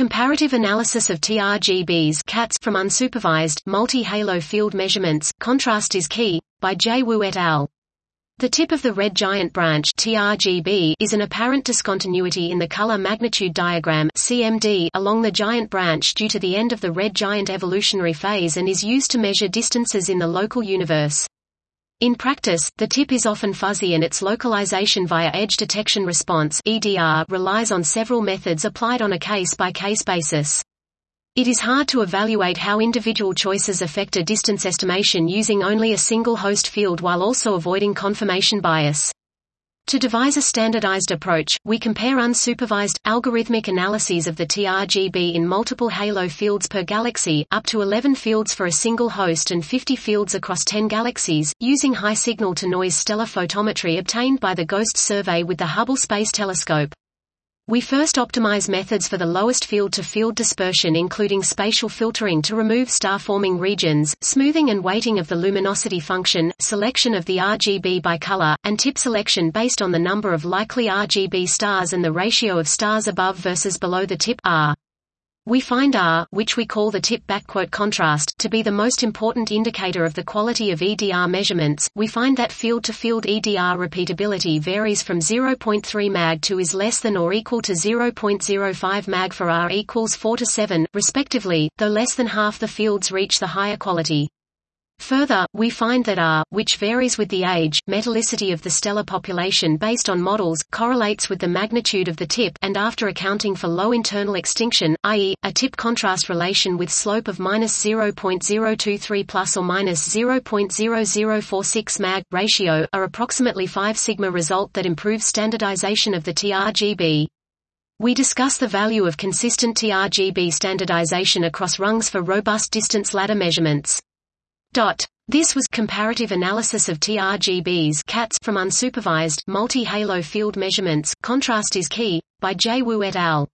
Comparative analysis of TRGBs CATS from unsupervised, multi-halo field measurements, contrast is key, by J. Wu et al. The tip of the red giant branch TRGB is an apparent discontinuity in the color magnitude diagram CMD along the giant branch due to the end of the red giant evolutionary phase and is used to measure distances in the local universe. In practice, the tip is often fuzzy and its localization via edge detection response EDR relies on several methods applied on a case-by-case -case basis. It is hard to evaluate how individual choices affect a distance estimation using only a single host field while also avoiding confirmation bias. To devise a standardized approach, we compare unsupervised, algorithmic analyses of the TRGB in multiple halo fields per galaxy, up to 11 fields for a single host and 50 fields across 10 galaxies, using high signal-to-noise stellar photometry obtained by the GHOSTS survey with the Hubble Space Telescope. We first optimize methods for the lowest field-to-field -field dispersion including spatial filtering to remove star-forming regions, smoothing and weighting of the luminosity function, selection of the RGB by color, and tip selection based on the number of likely RGB stars and the ratio of stars above versus below the tip R. We find R, which we call the tip backquote contrast, to be the most important indicator of the quality of EDR measurements. We find that field-to-field -field EDR repeatability varies from 0.3 mag to is less than or equal to 0.05 mag for R equals 4 to 7, respectively, though less than half the fields reach the higher quality. Further, we find that R, which varies with the age, metallicity of the stellar population based on models, correlates with the magnitude of the tip and after accounting for low internal extinction, i.e., a tip contrast relation with slope of minus 0.023 plus or minus 0.0046 mag, ratio, are approximately 5 sigma result that improves standardization of the TRGB. We discuss the value of consistent TRGB standardization across rungs for robust distance ladder measurements. This was comparative analysis of TRGBs CATS from unsupervised, multi-halo field measurements, contrast is key, by J. Wu et al.